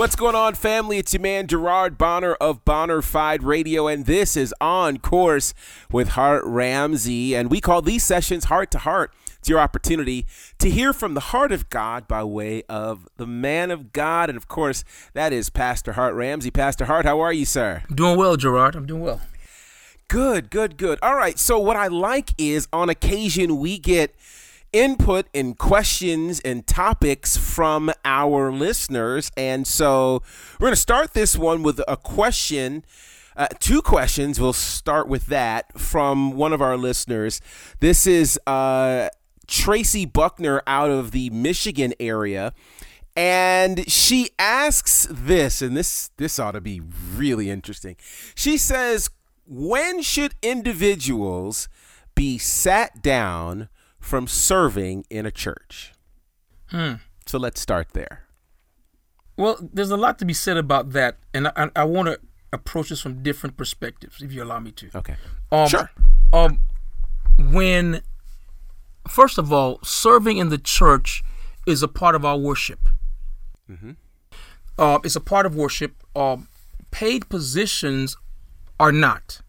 What's going on, family? It's your man Gerard Bonner of Bonner Fide Radio, and this is On Course with Hart Ramsey. And we call these sessions Heart to Heart. It's your opportunity to hear from the heart of God by way of the man of God. And of course, that is Pastor Hart Ramsey. Pastor Hart, how are you, sir? I'm doing well, Gerard. I'm doing well. Good, good, good. All right. So, what I like is on occasion we get input and questions and topics from our listeners. And so we're going to start this one with a question. Uh, two questions. We'll start with that from one of our listeners. This is uh, Tracy Buckner out of the Michigan area. And she asks this, and this this ought to be really interesting. She says, "When should individuals be sat down from serving in a church. Hmm. So let's start there. Well, there's a lot to be said about that, and I, I want to approach this from different perspectives, if you allow me to. Okay. Um, sure. Um, when, first of all, serving in the church is a part of our worship. Mm-hmm. Uh, it's a part of worship. Um, paid positions are not.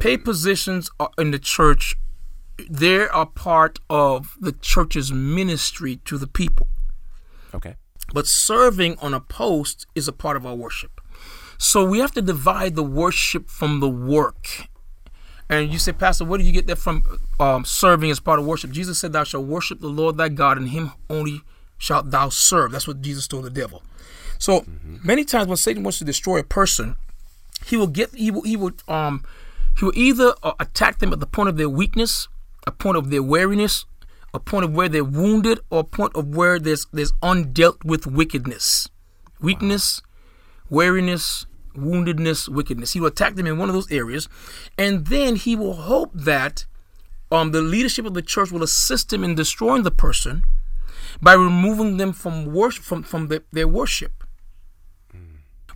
Paid positions are in the church they are part of the church's ministry to the people. Okay. But serving on a post is a part of our worship. So we have to divide the worship from the work. And you say, Pastor, where do you get that from? Um, serving as part of worship. Jesus said, Thou shalt worship the Lord thy God, and him only shalt thou serve. That's what Jesus told the devil. So mm-hmm. many times when Satan wants to destroy a person, he will get he will he will um he will either uh, attack them at the point of their weakness a point of their weariness, a point of where they're wounded, or a point of where there's there's undealt with wickedness, weakness, weariness, woundedness, wickedness. He will attack them in one of those areas, and then he will hope that um, the leadership of the church will assist him in destroying the person by removing them from worship from from the, their worship.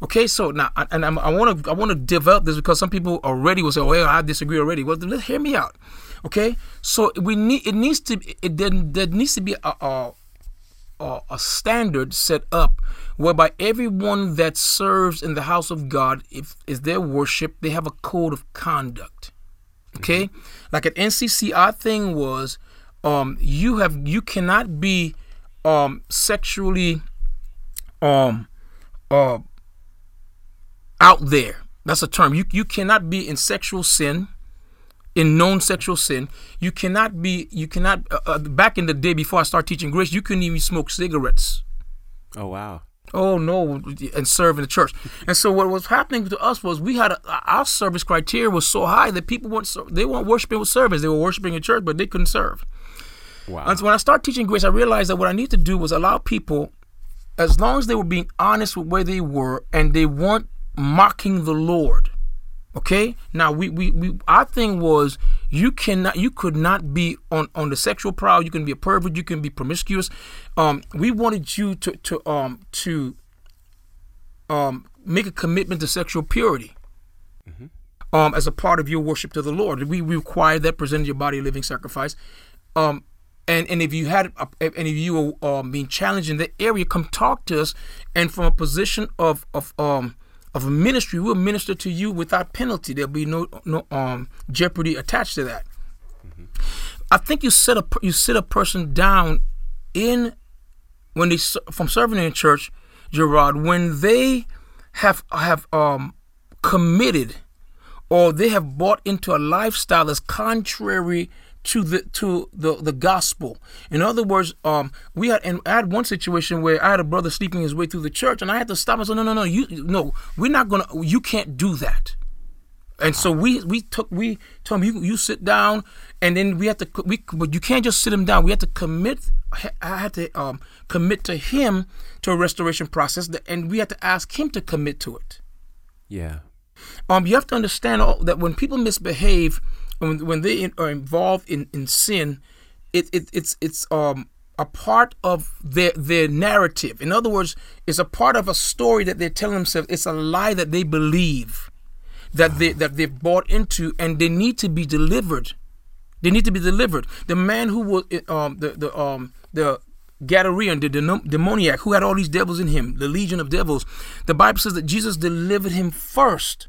Okay, so now, and I want to I want to develop this because some people already will say, "Oh, I disagree already." Well, let hear me out. Okay, so we need it needs to it there, there needs to be a, a a standard set up whereby everyone that serves in the house of God, if is their worship, they have a code of conduct. Okay, mm-hmm. like at NCC, our thing was, um, you have you cannot be um sexually um uh out there. That's a term. You you cannot be in sexual sin in known sexual sin. You cannot be, you cannot, uh, uh, back in the day before I started teaching grace, you couldn't even smoke cigarettes. Oh, wow. Oh, no, and serve in the church. And so what was happening to us was we had, a, our service criteria was so high that people weren't, they weren't worshiping with service. They were worshiping in church, but they couldn't serve. Wow. And so when I started teaching grace, I realized that what I need to do was allow people, as long as they were being honest with where they were and they weren't mocking the Lord, Okay. Now we, we, we our thing was you cannot you could not be on on the sexual prowl. You can be a pervert. You can be promiscuous. Um, we wanted you to to um to um make a commitment to sexual purity. Mm-hmm. Um, as a part of your worship to the Lord, we, require that present your body a living sacrifice. Um, and and if you had a, and if you are um, being challenged in that area, come talk to us. And from a position of of um of a ministry will minister to you without penalty. There'll be no no um jeopardy attached to that. Mm-hmm. I think you set a you sit a person down in when they from serving in church, Gerard, when they have have um committed or they have bought into a lifestyle that's contrary to the to the the gospel. In other words, um, we had and I had one situation where I had a brother sleeping his way through the church, and I had to stop and say, no, no, no, you no, we're not gonna, you can't do that. And so we we took we told him you you sit down, and then we have to we but you can't just sit him down. We have to commit. I had to um, commit to him to a restoration process, and we had to ask him to commit to it. Yeah. Um, you have to understand all- that when people misbehave, when, when they in- are involved in, in sin, it, it it's it's um a part of their their narrative. In other words, it's a part of a story that they're telling themselves. It's a lie that they believe, that they that they've bought into, and they need to be delivered. They need to be delivered. The man who was um the the um the Gadarean, the demoniac, who had all these devils in him, the legion of devils. The Bible says that Jesus delivered him first,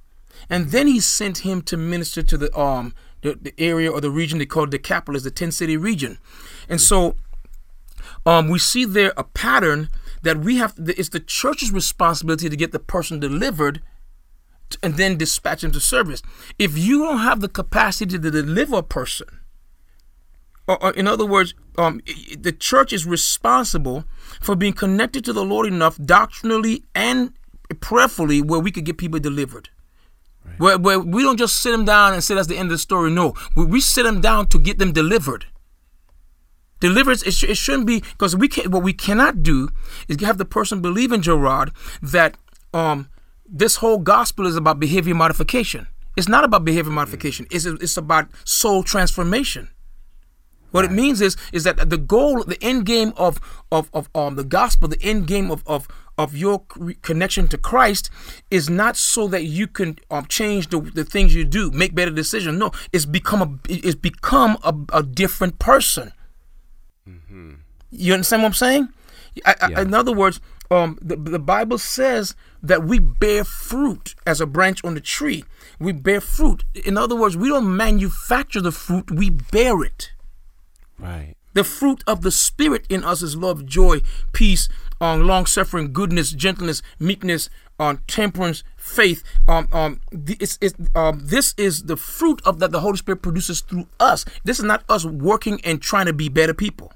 and then he sent him to minister to the um the, the area or the region they call is the ten city region, and so um we see there a pattern that we have. It's the church's responsibility to get the person delivered and then dispatch them to service. If you don't have the capacity to deliver a person, or, or in other words, um, the church is responsible for being connected to the Lord enough doctrinally and prayerfully where we could get people delivered. Where, where we don't just sit them down and say that's the end of the story. No, we, we sit them down to get them delivered. Deliverance, it, sh- it shouldn't be because we can What we cannot do is have the person believe in Gerard that um this whole gospel is about behavior modification. It's not about behavior modification. It's it's about soul transformation. What it means is is that the goal, the end game of of, of um the gospel, the end game of of of your connection to Christ is not so that you can um, change the, the things you do, make better decisions. No, it's become a it's become a, a different person. You understand what I'm saying? I, I, in other words, um, the, the Bible says that we bear fruit as a branch on the tree. We bear fruit. In other words, we don't manufacture the fruit; we bear it. Right. The fruit of the Spirit in us is love, joy, peace, um, long suffering, goodness, gentleness, meekness, um, temperance, faith. Um, um, it's, it's, um, this is the fruit of that the Holy Spirit produces through us. This is not us working and trying to be better people.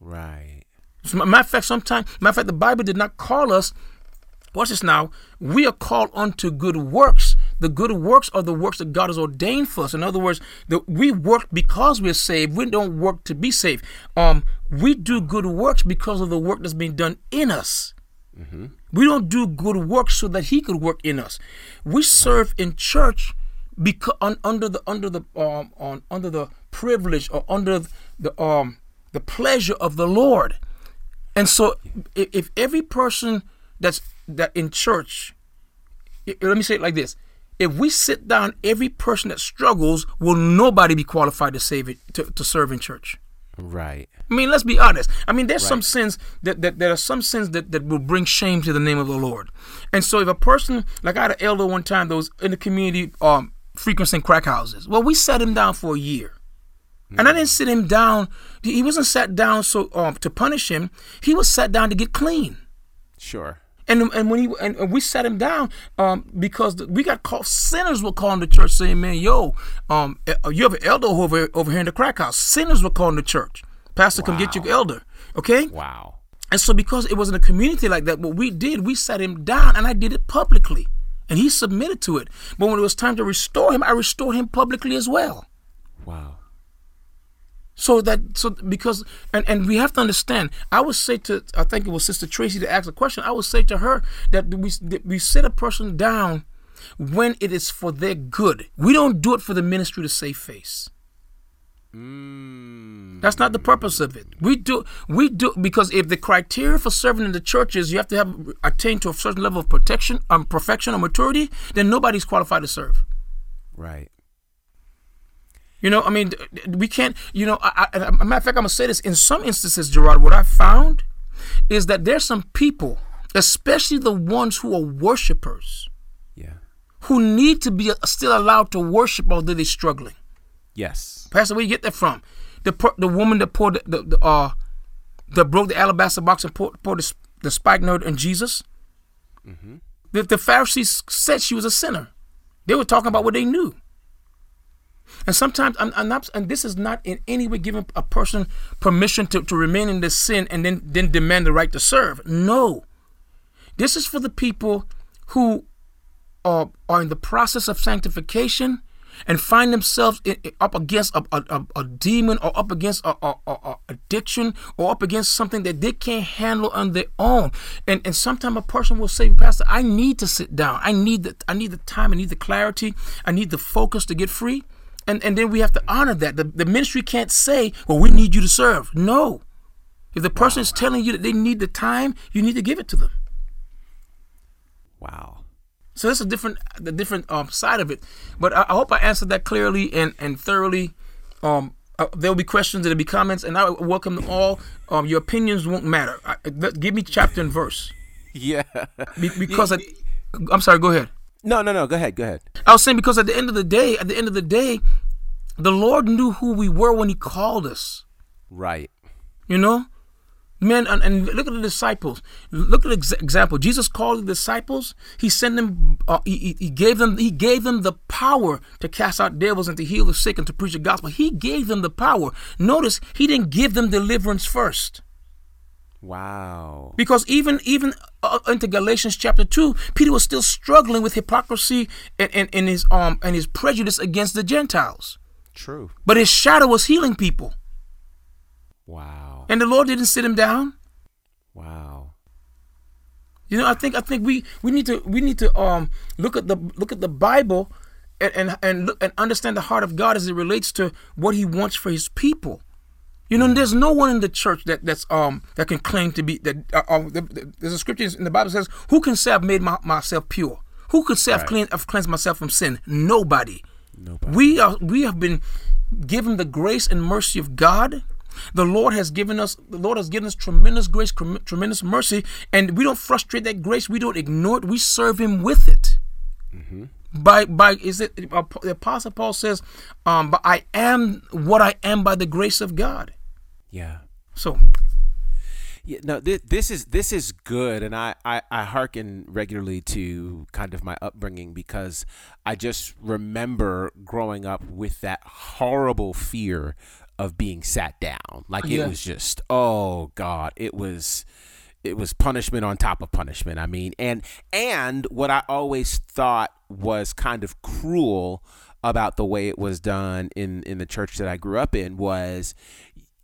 Right. A matter of fact, sometimes, matter of fact, the Bible did not call us. Watch this now. We are called unto good works. The good works are the works that God has ordained for us. In other words, the, we work because we're saved. We don't work to be saved. Um, we do good works because of the work that's being done in us. We don't do good works so that He could work in us. We serve in church because un, under the under the um on under the privilege or under the um the pleasure of the Lord. And so, if, if every person that's that in church, let me say it like this: if we sit down, every person that struggles will nobody be qualified to save it to, to serve in church. Right. I mean, let's be honest. I mean, there's some sins that, that there are some sins that, that will bring shame to the name of the Lord. And so, if a person like I had an elder one time that was in the community um, frequenting crack houses, well, we sat him down for a year. And I didn't sit him down. He wasn't sat down so um, to punish him. He was sat down to get clean. Sure. And and when he and, and we sat him down um, because we got called sinners were calling the church saying, "Man, yo, um, uh, you have an elder over over here in the crack house." Sinners were calling the church. Pastor, come get your elder. Okay. Wow. And so because it was in a community like that, what we did, we sat him down, and I did it publicly, and he submitted to it. But when it was time to restore him, I restored him publicly as well. Wow. So that so because and and we have to understand. I would say to I think it was Sister Tracy to ask a question. I would say to her that we that we sit a person down when it is for their good. We don't do it for the ministry to save face. Mm. That's not the purpose of it. We do we do because if the criteria for serving in the church is you have to have attained to a certain level of protection, um, perfection or maturity, then nobody's qualified to serve. Right. You know, I mean, we can't. You know, I, I, a matter of fact, I'm gonna say this. In some instances, Gerard, what I found is that there's some people, especially the ones who are worshipers, Yeah. who need to be still allowed to worship although they're struggling. Yes. Pastor, where you get that from? The the woman that poured the, the, the uh that broke the alabaster box and poured, poured the, the spikenard on Jesus. The, the Pharisees said she was a sinner. They were talking about what they knew. And sometimes I'm, I'm not, and this is not in any way giving a person permission to, to remain in this sin and then then demand the right to serve. No, this is for the people who uh, are in the process of sanctification and find themselves i- i- up against a, a, a, demon or up against a, a addiction or up against something that they can't handle on their own. And and sometimes a person will say, Pastor, I need to sit down. I need the I need the time. I need the clarity. I need the focus to get free. And and then we have to honor that. The, the ministry can't say, well, we need you to serve. No. If the person is telling you that they need the time, you need to give it to them. Wow. So that's a different the different um, side of it. But I, I hope I answered that clearly and and thoroughly. Um, uh, there will be questions, there'll be comments, and I welcome them all. Um, your opinions won't matter. I, let- give me chapter and verse Yeah. Be- because at, I'm sorry. Go ahead. No, no, no. Go ahead. Go ahead. I was saying because at the end of the day, at the end of the day, the Lord knew who we were when He called us. Right. You know, man, and, and look at the disciples. Look at the ex- example. Jesus called the disciples. He sent them. Uh, he, he- he gave them. He gave them the power to cast out devils and to heal the sick and to preach the gospel. He gave them the power. Notice he didn't give them deliverance first. Wow. Because even even uh, into Galatians chapter two, Peter was still struggling with hypocrisy and, and, and his um and his prejudice against the Gentiles. True. But his shadow was healing people, Wow. and the Lord didn't sit him down. Wow. You know, I think I think we we need to we need to um look at the look at the Bible and and and, look, and understand the heart of God as it relates to what He wants for His people. You know, there's no one in the church that that's um that can claim to be that. Uh, uh, the- the- there's a scripture in the Bible says, "Who can say I've made my, myself pure? Who could say I've, Right. cleansed, I've cleansed myself from sin? Nobody. Nobody. We are we have been given the grace and mercy of God. The Lord has given us the Lord has given us tremendous grace, tremendous mercy, and we don't frustrate that grace. We don't ignore it. We serve Him with it. By by is it the Apostle Paul says, um, "But I am what I am by the grace of God." Yeah. So Yeah, no, this, this is this is good, and I, I I hearken regularly to kind of my upbringing because I just remember growing up with that horrible fear of being sat down. Like it Yeah. was just, oh God, it was it was punishment on top of punishment. I mean, and and what I always thought was kind of cruel about the way it was done in in the church that I grew up in was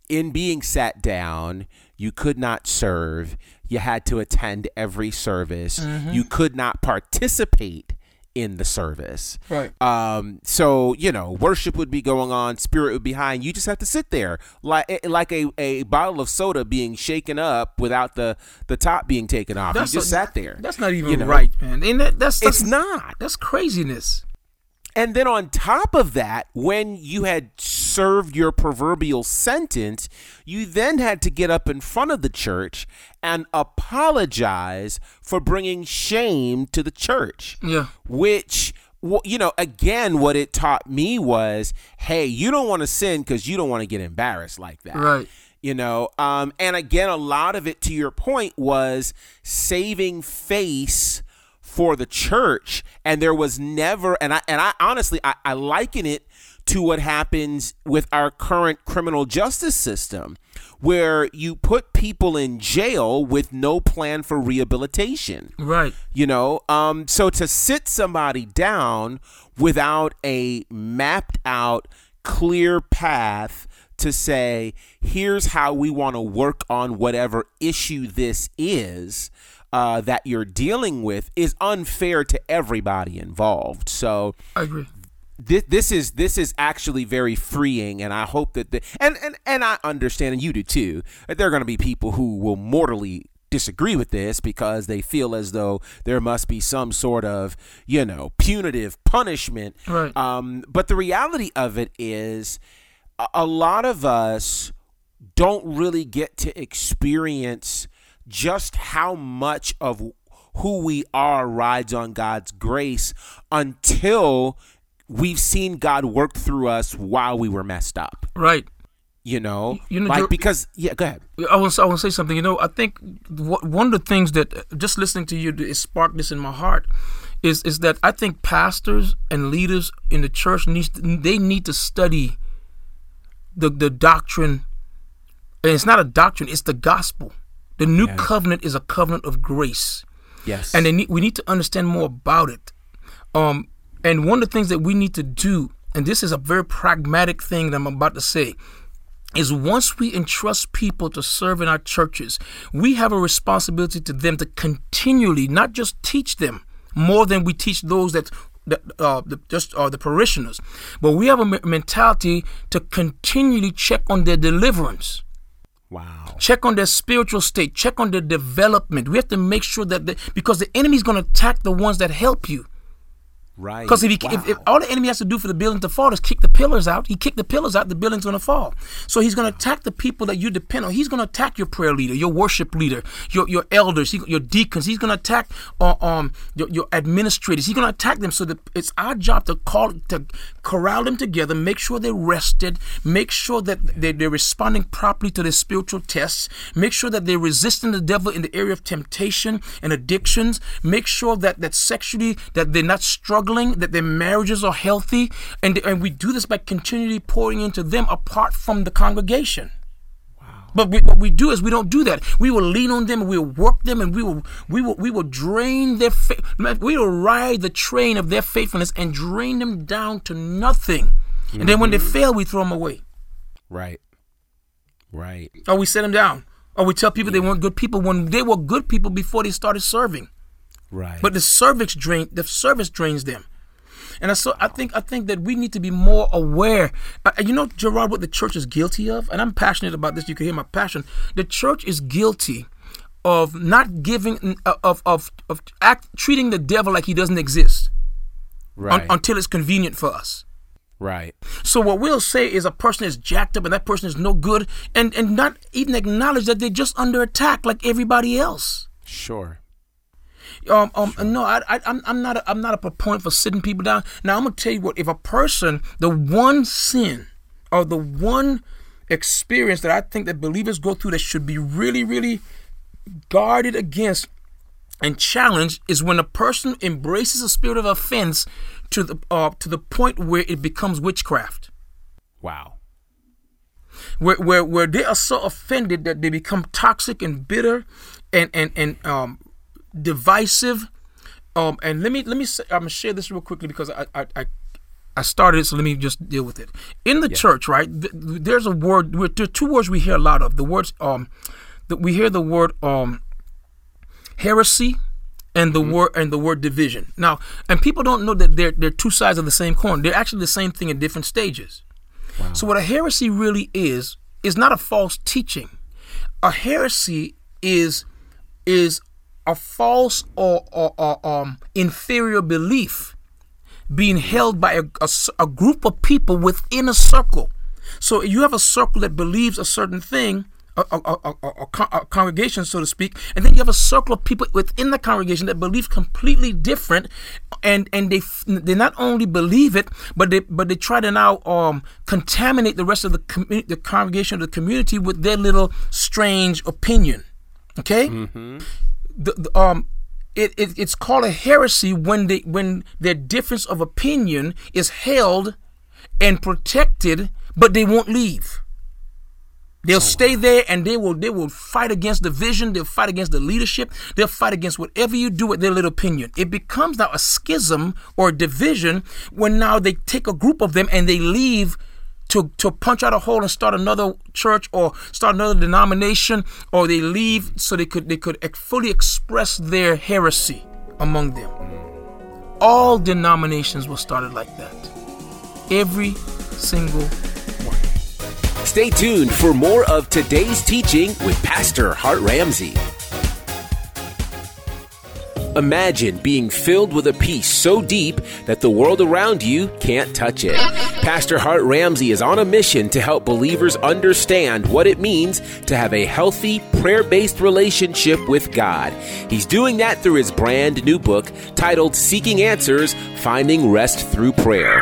in being sat down, you could not serve. You had to attend every service. You could not participate in the service. Right. Um. So you know, worship would be going on, spirit would be high, and you just have to sit there like eh, like a, a bottle of soda being shaken up without the the top being taken off. That's you just a- sat there. that's not even You know? right, man. And that, that's, that's It's not. That's craziness. And then on top of that, when you had served your proverbial sentence, you then had to get up in front of the church and apologize for bringing shame to the church. Yeah. Which, you know, again, what it taught me was hey, you don't want to sin because you don't want to get embarrassed like that Right. you know um and again a lot of it to your point was saving face for the church and there was never and i and i honestly i, I liken it to what happens with our current criminal justice system where you put people in jail with no plan for rehabilitation Right. you know um so to sit somebody down without a mapped out clear path to say here's how we want to work on whatever issue this is uh, that you're dealing with is unfair to everybody involved so I agree. this, this is this is actually very freeing and i hope that the and and, and i understand and you do too that there are going to be people who will mortally disagree with this because they feel as though there must be some sort of you know punitive punishment Right. um but the reality of it is a, a lot of us don't really get to experience just how much of who we are rides on God's grace until we've seen God work through us while we were messed up. Right. You know, You know, like because yeah, go ahead. I want I want to say something. You know, I think one of the things that uh, just listening to you it sparked this in my heart is is that I think pastors and leaders in the church needs they need to study the the doctrine. And it's not a doctrine; it's the gospel. The new Yeah. covenant is a covenant of grace, Yes, and they need, we need to understand more about it. Um, and one of the things that we need to do, and this is a very pragmatic thing that I'm about to say, is once we entrust people to serve in our churches, we have a responsibility to them to continually not just teach them more than we teach those that the, uh, the, just uh, the parishioners, but we have a mentality to continually check on their deliverance. Wow. Check on their spiritual state. Check on their development. We have to make sure that they, because the enemy is going to attack the ones that help you. Right. Because if, wow. if, if all the enemy has to do for the building to fall is kick the pillars out, he kicked the pillars out, the building's going to fall. So he's going to attack the people that you depend on. He's going to attack your prayer leader, your worship leader, your your elders, your deacons. He's going to attack uh, um your, your administrators. He's going to attack them. So that it's our job to call to corral them together, make sure they're rested, make sure that they, they're responding properly to their spiritual tests, make sure that they're resisting the devil in the area of temptation and addictions, make sure that that sexually that they're not struggling that their marriages are healthy, and, and we do this by continually pouring into them apart from the congregation. But we, what we do is we don't do that. We will lean on them and we will work them and we will we will we will drain their faith. We will ride the train of their faithfulness and drain them down to nothing. Mm-hmm. And then when they fail, we throw them away. Right. Right. Or we set them down. Or we tell people yeah. they weren't good people when they were good people before they started serving. Right. But the service drain the service drains them. And I so I think I think that we need to be more aware. Uh, you know, Gerard, what the church is guilty of, and I'm passionate about this. You can hear my passion. The church is guilty of not giving of of of act, treating the devil like he doesn't exist, right? Un, until it's convenient for us. Right. So what we'll say is a person is jacked up and that person is no good, and and not even acknowledge that they're just under attack like everybody else. Sure. Um, um, sure. no, I, I, I'm, I'm not, a, I'm not a proponent for sitting people down. Now, I'm gonna tell you what: if a person, the one sin or the one experience that I think that believers go through that should be really, really guarded against and challenged is when a person embraces a spirit of offense to the uh, to the point where it becomes witchcraft. Wow. Where, where where they are so offended that they become toxic and bitter and and and um divisive. Um, and let me let me say, I'm gonna share this real quickly because I I, I, I started it, so let me just deal with it. In the yeah. church, right? Th- there's a word. There are two words we hear a lot of. The words um, that we hear the word um, heresy and the mm-hmm. word and the word division. Now, and people don't know that they're they're two sides of the same coin. They're actually the same thing in different stages. Wow. So what a heresy really is is not a false teaching. A heresy is is a false or, or, or um, inferior belief being held by a, a, a, group of people within a circle. So you have a circle that believes a certain thing, a, a, a, congregation, so to speak, and then you have a circle of people within the congregation that believe completely different, and and they they not only believe it, but they but they try to now um, contaminate the rest of the com- the congregation, the community with their little strange opinion. Okay. Mm-hmm the, the um it, it, it's called a heresy when they when their difference of opinion is held and protected, but they won't leave. They'll oh, stay there and they will they will fight against the vision, they'll fight against the leadership, they'll fight against whatever you do with their little opinion. It becomes now a schism or a division when now they take a group of them and they leave to, to punch out a hole and start another church or start another denomination or they leave so they could they could fully express their heresy among them. All denominations were started like that. Every single one. Stay tuned for more of today's teaching with pastor hart ramsey. Imagine being filled with a peace so deep that the world around you can't touch it. Pastor Hart Ramsey is on a mission to help believers understand what it means to have a healthy, prayer based relationship with God. He's doing that through his brand new book titled Seeking Answers Finding Rest Through Prayer.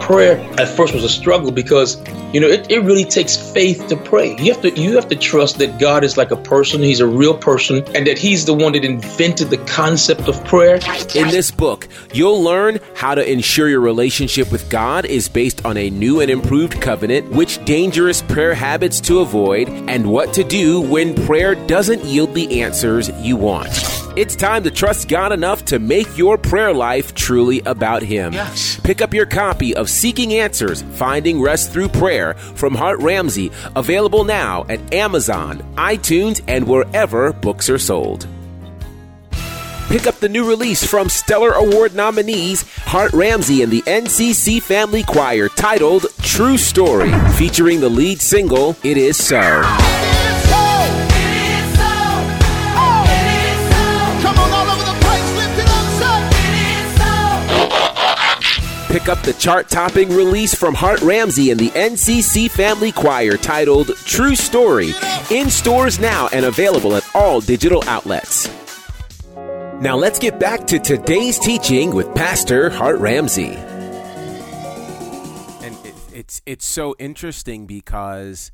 Prayer at first was a struggle because you know it, it really takes faith to pray. You have to you have to trust that God is like a person, he's a real person, and that he's the one that invented the concept concept of prayer. In this book, you'll learn how to ensure your relationship with God is based on a new and improved covenant, which dangerous prayer habits to avoid, and what to do when prayer doesn't yield the answers you want. It's time to trust God enough to make your prayer life truly about Him. Yes. Pick up your copy of Seeking Answers Finding Rest Through Prayer from Hart Ramsey, available now at Amazon, iTunes, and wherever books are sold. Pick up the new release from Stellar Award nominees Hart Ramsey and the NCC Family Choir titled True Story, featuring the lead single It Is So. Pick up the chart topping release from Hart Ramsey and the NCC Family Choir titled True Story, in stores now and available at all digital outlets. Now let's get back to today's teaching with Pastor Hart Ramsey. And it, it's it's so interesting because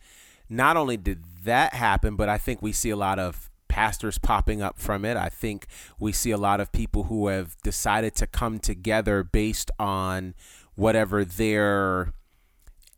not only did that happen, but I think we see a lot of pastors popping up from it. I think we see a lot of people who have decided to come together based on whatever their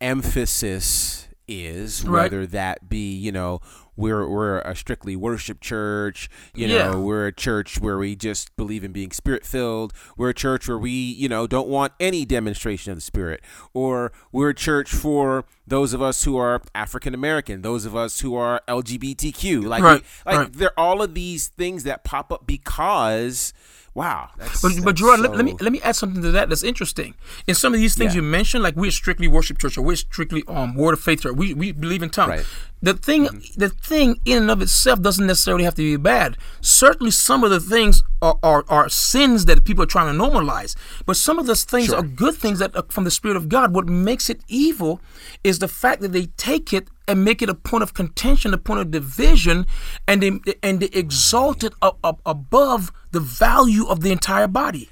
emphasis is, Right. whether that be, you know, we're we're a strictly worship church, you Yeah. know, we're a church where we just believe in being spirit filled. We're a church where we, you know, don't want any demonstration of the spirit. Or we're a church for those of us who are African American, those of us who are LGBTQ. Like, Right, we, like right. there are all of these things that pop up because, wow. That's, But, but that's Gerard, let, let me let me add something to that that's interesting. In some of these things Yeah. you mentioned, like we're strictly worship church or we're strictly um word of faith church. We we believe in tongues. Right. The thing the thing in and of itself doesn't necessarily have to be bad. Certainly some of the things are, are, are sins that people are trying to normalize. But some of those things are good things that are from the Spirit of God. What makes it evil is the fact that they take it and make it a point of contention, a point of division, and they and they exalt it up, up above the value of the entire body.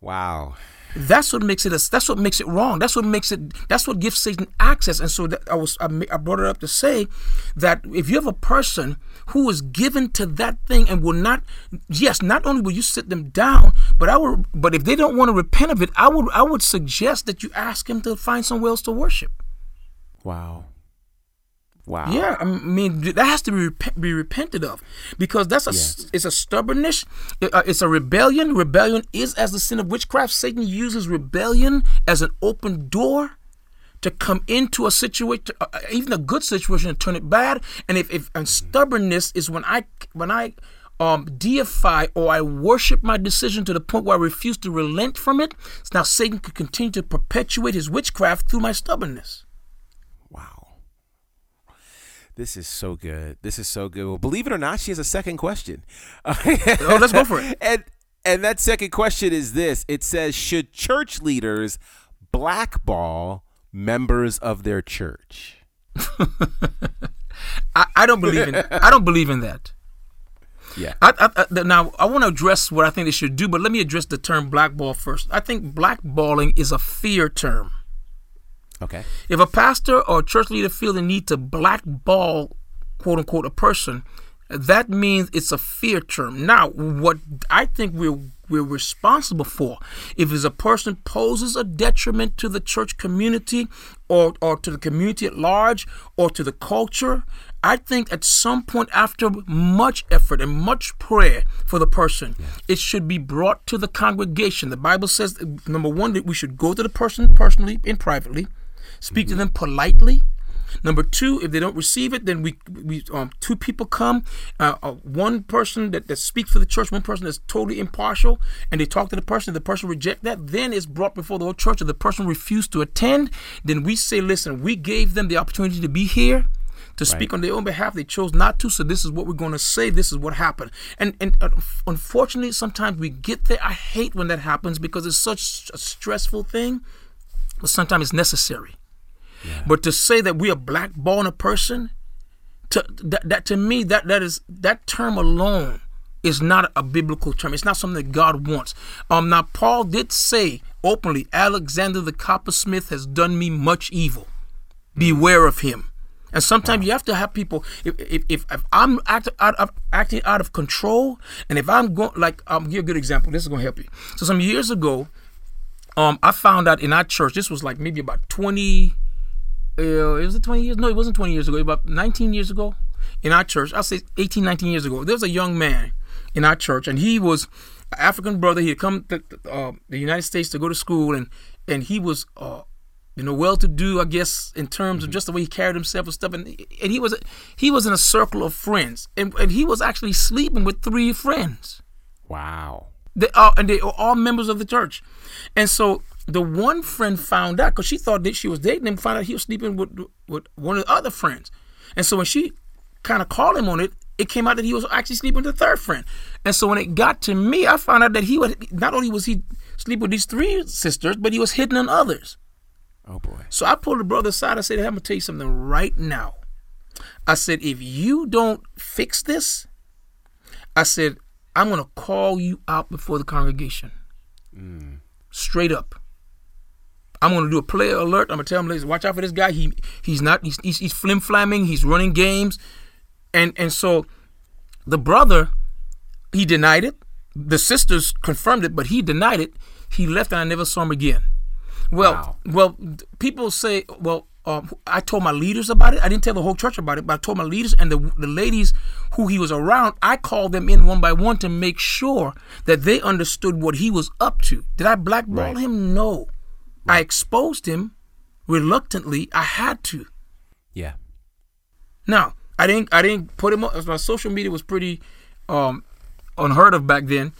wow. That's what makes it. A, that's what makes it wrong. That's what makes it. That's what gives Satan access. And so that I was. I, I brought it up to say that if you have a person who is given to that thing and will not, yes, not only will you sit them down, but I would. But if they don't want to repent of it, I would. I would suggest that you ask him to find somewhere else to worship. Wow. Wow. Yeah, I mean that has to be rep- be repented of because that's a it's a stubbornness, uh, it's a rebellion. Rebellion is as the sin of witchcraft. Satan uses rebellion as an open door to come into a situation, uh, uh, even a good situation, and turn it bad. And if, if and stubbornness is when I when I um, deify or I worship my decision to the point where I refuse to relent from it. Now Satan could continue to perpetuate his witchcraft through my stubbornness. This is so good. This is so good. Well, believe it or not, she has a second question. Oh, let's go for it. And and that second question is this. It says, should church leaders blackball members of their church? I, I don't believe in I don't believe in that. Yeah. I, I, I, now I want to address what I think they should do, but let me address the term blackball first. I think blackballing is a fear term. Okay. If a pastor or church leader feel the need to blackball, quote unquote, a person, that means it's a fear term. Now, what I think we're we're responsible for, if it's a person poses a detriment to the church community or or to the community at large or to the culture, I think at some point after much effort and much prayer for the person, it should be brought to the congregation. The Bible says number one that we should go to the person personally and privately speak to them politely. Number two, if they don't receive it, then we we um, two people come, uh, uh, one person that, that speaks for the church, one person that's totally impartial, and they talk to the person. The person reject that, then it's brought before the whole church. If the person refused to attend, then we say, listen, we gave them the opportunity to be here to speak on their own behalf. They chose not to, so this is what we're going to say. This is what happened. And and uh, unfortunately, sometimes we get there. I hate when that happens because it's such a stressful thing, but sometimes it's necessary. But to say that we are blackballing a person, to that, that to me that that is that term alone is not a biblical term. It's not something that God wants. Um, now Paul did say openly, Alexander the coppersmith has done me much evil. Beware of him. And sometimes you have to have people. If if, if, if I'm act, out of, acting out of control, and if I'm going like I'm give you a good example. This is going to help you. So some years ago, um, I found out in our church. This was like maybe about twenty. Uh, it was it 20 years? No, it wasn't 20 years ago. About 19 years ago in our church. I'll say 18, 19 years ago. There was a young man in our church, and he was an African brother. He had come to uh, the United States to go to school, and and he was. Uh, you know, well-to-do, I guess, in terms of just the way he carried himself and stuff. And, and he was he was in a circle of friends, and, and he was actually sleeping with three friends. Wow. They all and they were all members of the church, and so the one friend found out because she thought that she was dating him. Found out he was sleeping with with one of the other friends, and so when she kind of called him on it, it came out that he was actually sleeping with the third friend. And so when it got to me, I found out that he was not only was he sleeping with these three sisters, but he was hitting on others. Oh boy. So I pulled the brother aside. I said, hey, I'm gonna tell you something right now. I said, if you don't fix this, I said, I'm gonna call you out before the congregation. Mm. Straight up. I'm gonna do a player alert. I'm gonna tell them, ladies, watch out for this guy. He he's not he's he's, he's flim flamming. He's running games, and and so the brother he denied it. The sisters confirmed it, but he denied it. He left, and I never saw him again. Well, Wow. well, people say, well, um, I told my leaders about it. I didn't tell the whole church about it, but I told my leaders and the the ladies who he was around. I called them in one by one to make sure that they understood what he was up to. Did I blackball Right. him? No. I exposed him reluctantly. I had to. Yeah. Now, I didn't I didn't put him on my social media was pretty um unheard of back then.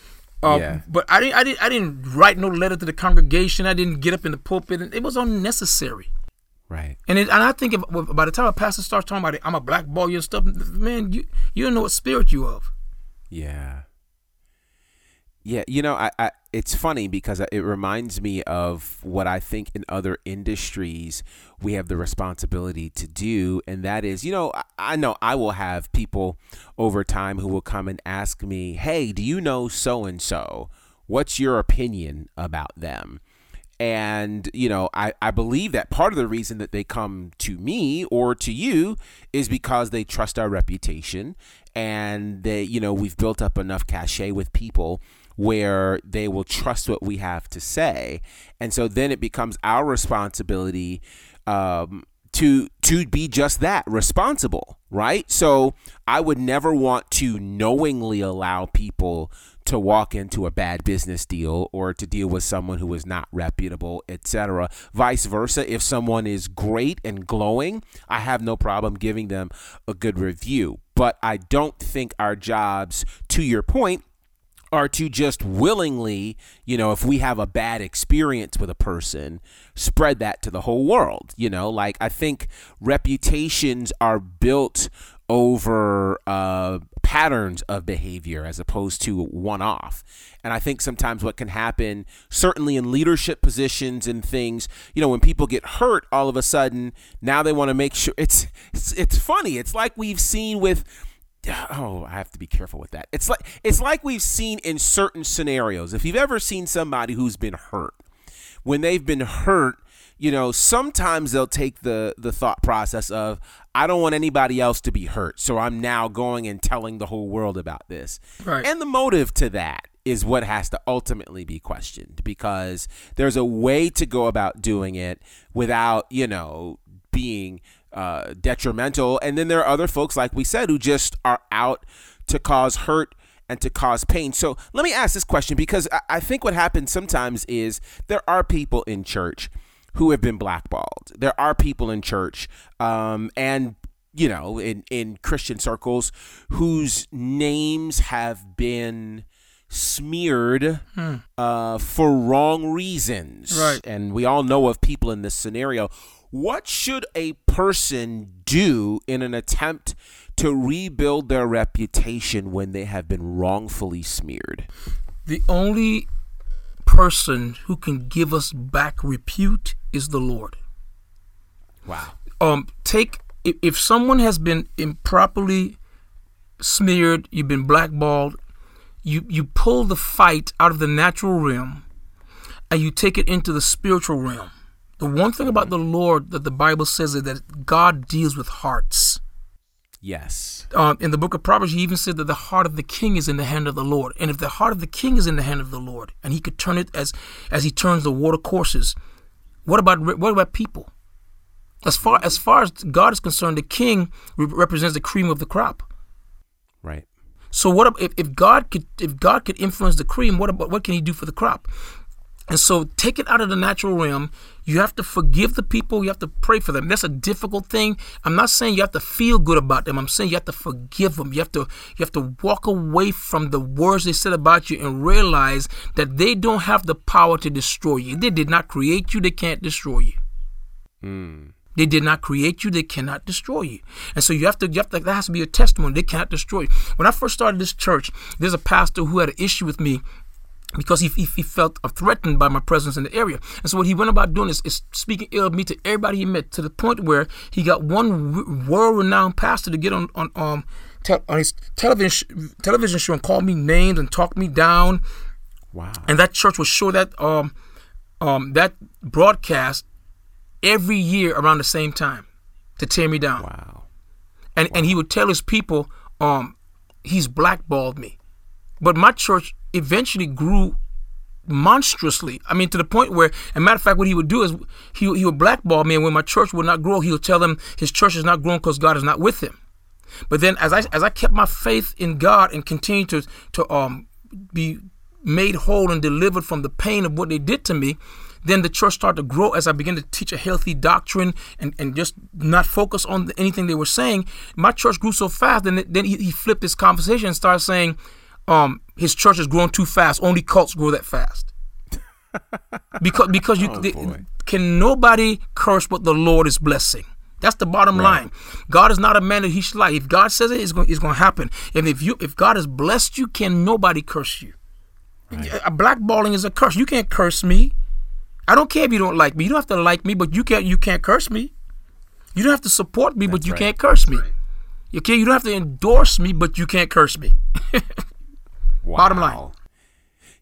Uh, Yeah. But I didn't I didn't I didn't write no letter to the congregation. I didn't get up in the pulpit. and It was unnecessary. Right. And it, and I think if, by the time a pastor starts talking about it, I'm a blackball you and stuff. Man, you you don't know what spirit you of. Yeah. Yeah, you know, I, I it's funny because it reminds me of what I think in other industries we have the responsibility to do, and that is, you know, I, know I will have people over time who will come and ask me, "Hey, do you know so and so? What's your opinion about them?" And, you know, I, I believe that part of the reason that they come to me or to you is because they trust our reputation and they, you know, we've built up enough cachet with people where they will trust what we have to say. And so then it becomes our responsibility um, to to be just that responsible, right? So I would never want to knowingly allow people to walk into a bad business deal or to deal with someone who is not reputable, etc. Vice versa, if someone is great and glowing, I have no problem giving them a good review. But I don't think our jobs, to your point, are to just willingly, you know, if we have a bad experience with a person, spread that to the whole world. You know, like I think reputations are built over uh, patterns of behavior as opposed to one off. And I think sometimes what can happen, certainly in leadership positions and things, you know, when people get hurt, all of a sudden now they want to make sure it's, it's it's funny. It's like we've seen with oh i have to be careful with that. It's like it's like we've seen in certain scenarios. If you've ever seen somebody who's been hurt when they've been hurt you know sometimes they'll take the the thought process of i don't want anybody else to be hurt so i'm now going and telling the whole world about this. Right. and the motive to that is what has to ultimately be questioned because there's a way to go about doing it without you know being uh, detrimental. And then there are other folks, like we said, who just are out to cause hurt and to cause pain. So let me ask this question because I, I think what happens sometimes is there are people in church who have been blackballed. There are people in church um, and you know in in Christian circles whose names have been smeared uh, for wrong reasons. Right. And we all know of people in this scenario. What should a person do in an attempt to rebuild their reputation when they have been wrongfully smeared? The only person who can give us back repute is the Lord. Wow. um take if, if someone has been improperly smeared you've been blackballed you you pull the fight out of the natural realm and you take it into the spiritual realm the one thing about the lord that the bible says is that god deals with hearts Yes. um, in the book of Proverbs, he even said that the heart of the king is in the hand of the Lord. And if the heart of the king is in the hand of the Lord, and he could turn it as as he turns the water courses, what about what about people? As far as far as God is concerned, the king re- represents the cream of the crop. Right. So what if, if God could if God could influence the cream, what about what can he do for the crop? And so take it out of the natural realm. You have to forgive the people. You have to pray for them. That's a difficult thing. I'm not saying you have to feel good about them. I'm saying you have to forgive them. You have to you have to walk away from the words they said about you and realize that they don't have the power to destroy you. They did not create you. They can't destroy you. Mm. They did not create you. They cannot destroy you. And so you have to, you have to, that has to be a testimony. They cannot destroy you. When I first started this church, there's a pastor who had an issue with me because he, he, he, felt threatened by my presence in the area. And so what he went about doing is, is speaking ill of me to everybody he met to the point where he got one world-renowned pastor to get on on um te- on his television television show and call me names and talk me down. Wow. And that church would show that um um that broadcast every year around the same time to tear me down. Wow. And wow. and he would tell his people um he's blackballed me. But my church eventually grew monstrously. I mean, to the point where, a matter of fact, what he would do is he, he would blackball me, and when my church would not grow, he would tell them his church is not growing because God is not with him. But then, as I as I kept my faith in God and continued to to um be made whole and delivered from the pain of what they did to me, then the church started to grow as I began to teach a healthy doctrine and, and just not focus on anything they were saying. My church grew so fast, and then he, he flipped his conversation and started saying, um, his church has grown too fast. Only cults grow that fast. because because you oh, can nobody curse what the Lord is blessing. That's the bottom right. line. God is not a man that he should lie. If God says it, it's going, it's going to happen. And if you if God has blessed you, can nobody curse you? Right. A blackballing is a curse. You can't curse me. I don't care if you don't like me. You don't have to like me, but you can't you can't curse me. You don't have to support me, That's but you right. can't curse me. Okay, you don't have to endorse me, but you can't curse me. Wow. Bottom line.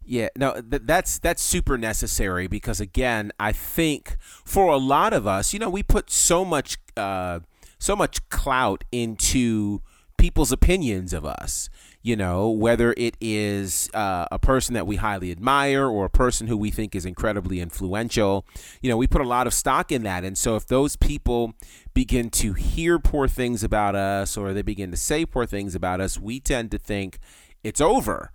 Yeah, no, th- that's that's super necessary because again, I think for a lot of us, you know, we put so much uh, so much clout into people's opinions of us. You know, whether it is uh, a person that we highly admire or a person who we think is incredibly influential, you know, we put a lot of stock in that. And so if those people begin to hear poor things about us or they begin to say poor things about us, we tend to think it's over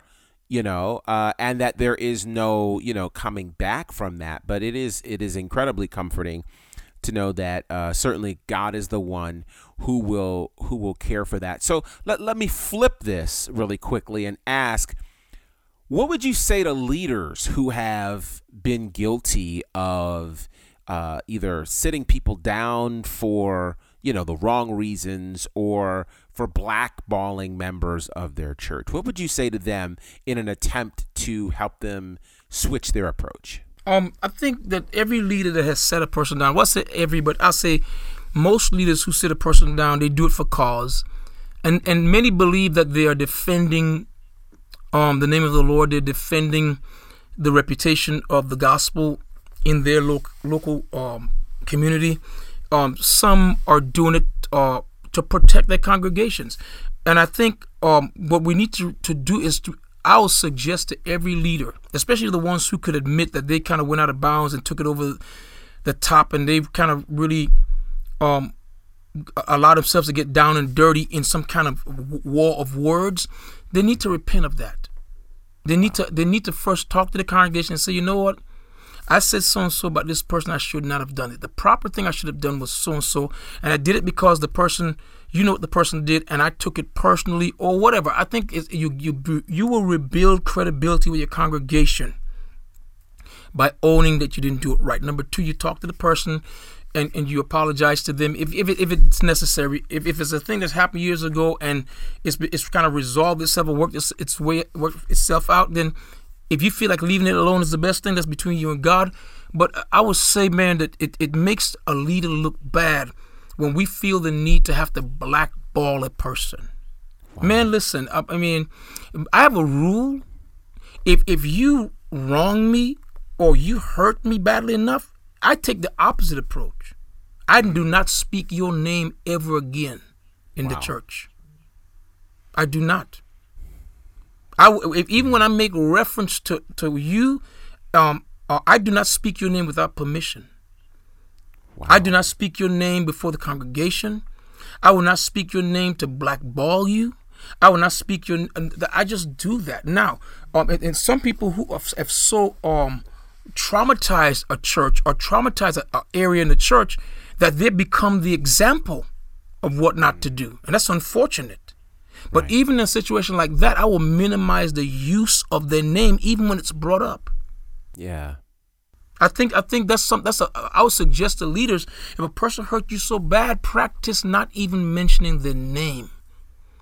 you know, uh, and that there is no, you know, coming back from that. But it is it is incredibly comforting to know that uh, certainly God is the one who will who will care for that. So let let me flip this really quickly and ask. What would you say to leaders who have been guilty of uh, either sitting people down for you know the wrong reasons or for blackballing members of their church. What would you say to them in an attempt to help them switch their approach? Um, I think that every leader that has set a person down, well, I say every, but I say most leaders who sit a person down, they do it for cause, and and many believe that they are defending um, the name of the Lord. They're defending the reputation of the gospel in their lo- local um, community. Um, some are doing it uh, to protect their congregations. And I think um, what we need to, to do is to, I will suggest to every leader, especially the ones who could admit that they kind of went out of bounds and took it over the top and they've kind of really um, allowed themselves to get down and dirty in some kind of war of words, they need to repent of that. They need to they need to first talk to the congregation and say, you know what? I said so and so about this person. I should not have done it. The proper thing I should have done was so and so, and I did it because the person, you know what the person did, and I took it personally or whatever. I think you you you will rebuild credibility with your congregation by owning that you didn't do it right. Number two, you talk to the person and, and you apologize to them if, if, it, if it's necessary. If, if it's a thing that's happened years ago and it's it's kind of resolved itself or worked its, its way worked itself out, then if you feel like leaving it alone is the best thing, that's between you and God. But I would say, man, that it, it makes a leader look bad when we feel the need to have to blackball a person. Wow. Man, listen, I, I mean, I have a rule. If if you wrong me or you hurt me badly enough, I take the opposite approach. I do not speak your name ever again in wow. the church. I do not. I if, even when I make reference to to you, um, uh, I do not speak your name without permission. Wow. I do not speak your name before the congregation. I will not speak your name to blackball you. I will not speak your. I just do that now. Um, and, and some people who have, have so um traumatized a church or traumatized an area in the church that they become the example of what not to do, and that's unfortunate. But right. even in a situation like that, I will minimize the use of their name even when it's brought up. Yeah. I think I think that's some that's a I would suggest to leaders if a person hurt you so bad, practice not even mentioning their name.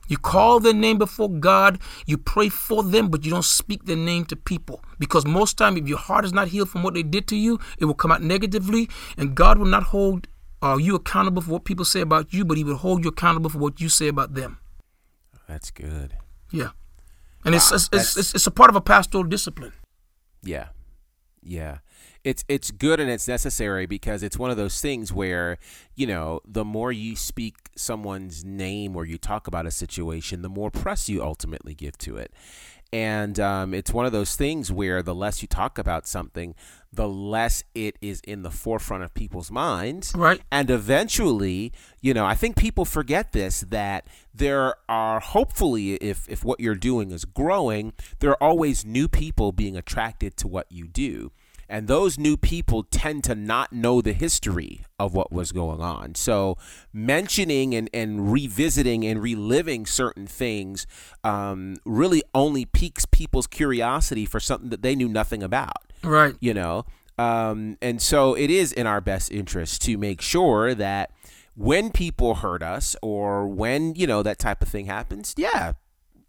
You call their name before God, you pray for them, but you don't speak their name to people. Because most time if your heart is not healed from what they did to you, it will come out negatively, and God will not hold uh, you accountable for what people say about you, but he will hold you accountable for what you say about them. That's good. Yeah. And wow, it's, it's, it's, it's a part of a pastoral discipline. Yeah. Yeah it's it's good and it's necessary because it's one of those things where you know the more you speak someone's name or you talk about a situation the more press you ultimately give to it and um, it's one of those things where the less you talk about something the less it is in the forefront of people's minds. Right. And eventually you know i think people forget this that there are hopefully if if what you're doing is growing there are always new people being attracted to what you do and those new people tend to not know the history of what was going on. So, mentioning and, and revisiting and reliving certain things um, really only piques people's curiosity for something that they knew nothing about. Right. You know? Um, and so, it is in our best interest to make sure that when people hurt us or when, you know, that type of thing happens, yeah,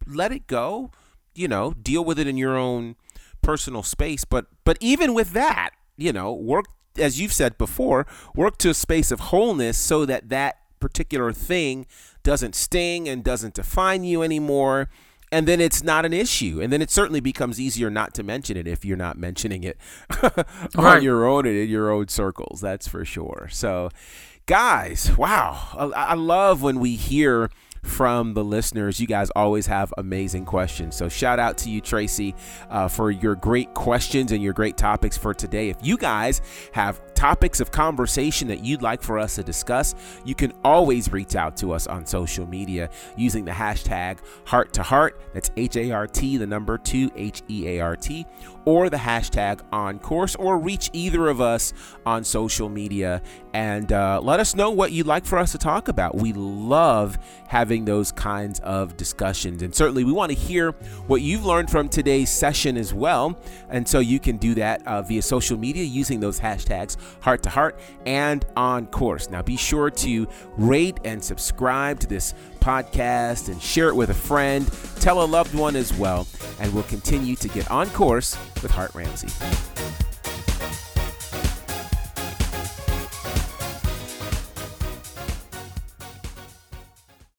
let it go. You know, deal with it in your own personal space. But but even with that, you know, work as you've said before, work to a space of wholeness so that that particular thing doesn't sting and doesn't define you anymore. And then it's not an issue. And then it certainly becomes easier not to mention it if you're not mentioning it on right. your own and in your own circles. That's for sure. So, guys, wow. I, I love when we hear from the listeners. You guys always have amazing questions. So, shout out to you, Tracy, uh, for your great questions and your great topics for today. If you guys have topics of conversation that you'd like for us to discuss, you can always reach out to us on social media using the hashtag Hart to heart. That's H A R T, the number two, H E A R T, or the hashtag on course, or reach either of us on social media and uh, let us know what you'd like for us to talk about. We love having those kinds of discussions, and certainly we want to hear what you've learned from today's session as well. And so you can do that uh, via social media using those hashtags Hart to heart and on course. Now be sure to rate and subscribe to this podcast and share it with a friend. Tell a loved one as well, and we'll continue to get on course with Hart Ramsey.